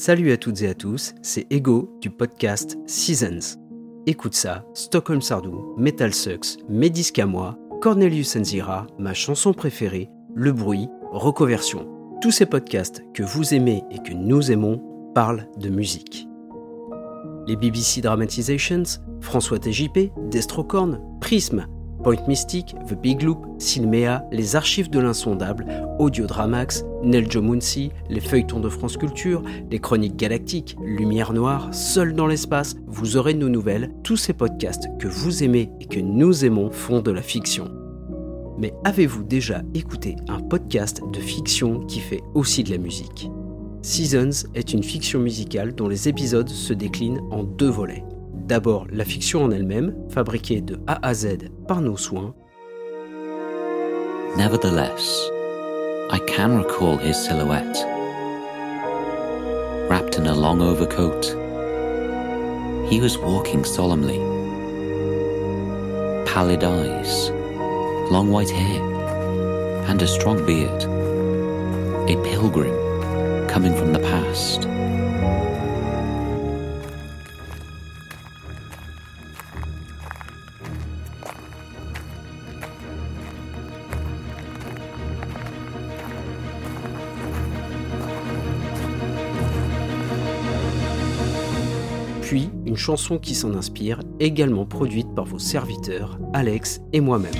Salut à toutes et à tous, c'est Ego du podcast Seasons. Écoute ça, Stockholm Sardou, Metal Sucks, Mes à moi, Cornelius Enzira, ma chanson préférée, Le bruit, Reconversion. Tous ces podcasts que vous aimez et que nous aimons parlent de musique. Les BBC Dramatizations, François TJP, Destrocorn, Prism, Point Mystic, The Big Loop, Silmea, les archives de l'insondable, Audiodramax, Neljo Munsi, les feuilletons de France Culture, les chroniques galactiques, Lumière Noire, Seul dans l'espace, vous aurez nos nouvelles, tous ces podcasts que vous aimez et que nous aimons font de la fiction. Mais avez-vous déjà écouté un podcast de fiction qui fait aussi de la musique? Seasons est une fiction musicale dont les épisodes se déclinent en deux volets. D'abord la fiction en elle-même, fabriquée de A à Z par nos soins. Nevertheless, I can recall his silhouette. Wrapped in a long overcoat, he was walking solemnly. Pallid eyes, long white hair, and a strong beard. A pilgrim coming from the past. Puis une chanson qui s'en inspire, également produite par vos serviteurs, Alex et moi-même.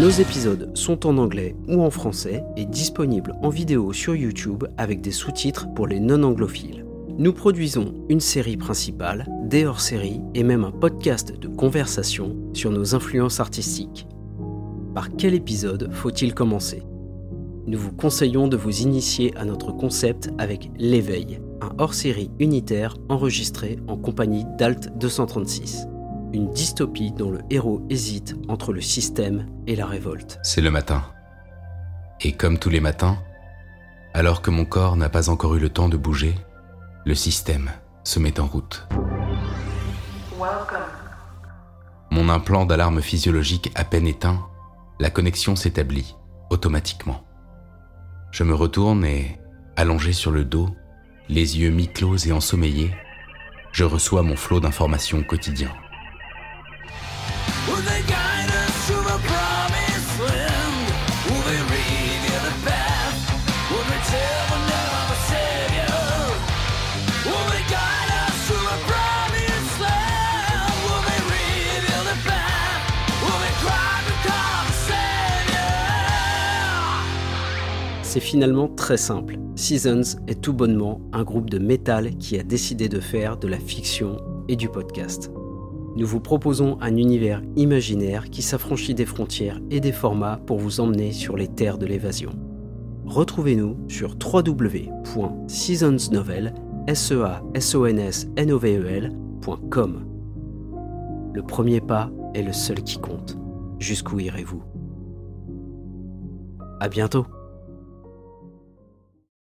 Nos épisodes sont en anglais ou en français et disponibles en vidéo sur YouTube avec des sous-titres pour les non-anglophiles. Nous produisons une série principale, des hors-séries et même un podcast de conversation sur nos influences artistiques. Par quel épisode faut-il commencer? Nous vous conseillons de vous initier à notre concept avec L'éveil, un hors-série unitaire enregistré en compagnie d'Alt 236 une dystopie dont le héros hésite entre le système et la révolte. C'est le matin. Et comme tous les matins, alors que mon corps n'a pas encore eu le temps de bouger, le système se met en route. Mon implant d'alarme physiologique à peine éteint, la connexion s'établit automatiquement. Je me retourne et, allongé sur le dos, les yeux mi-clos et ensommeillés, je reçois mon flot d'informations quotidien. C'est finalement très simple. Seasons est tout bonnement un groupe de métal qui a décidé de faire de la fiction et du podcast. Nous vous proposons un univers imaginaire qui s'affranchit des frontières et des formats pour vous emmener sur les terres de l'évasion. Retrouvez-nous sur www.seasonsnovel.com. Le premier pas est le seul qui compte. Jusqu'où irez-vous? À bientôt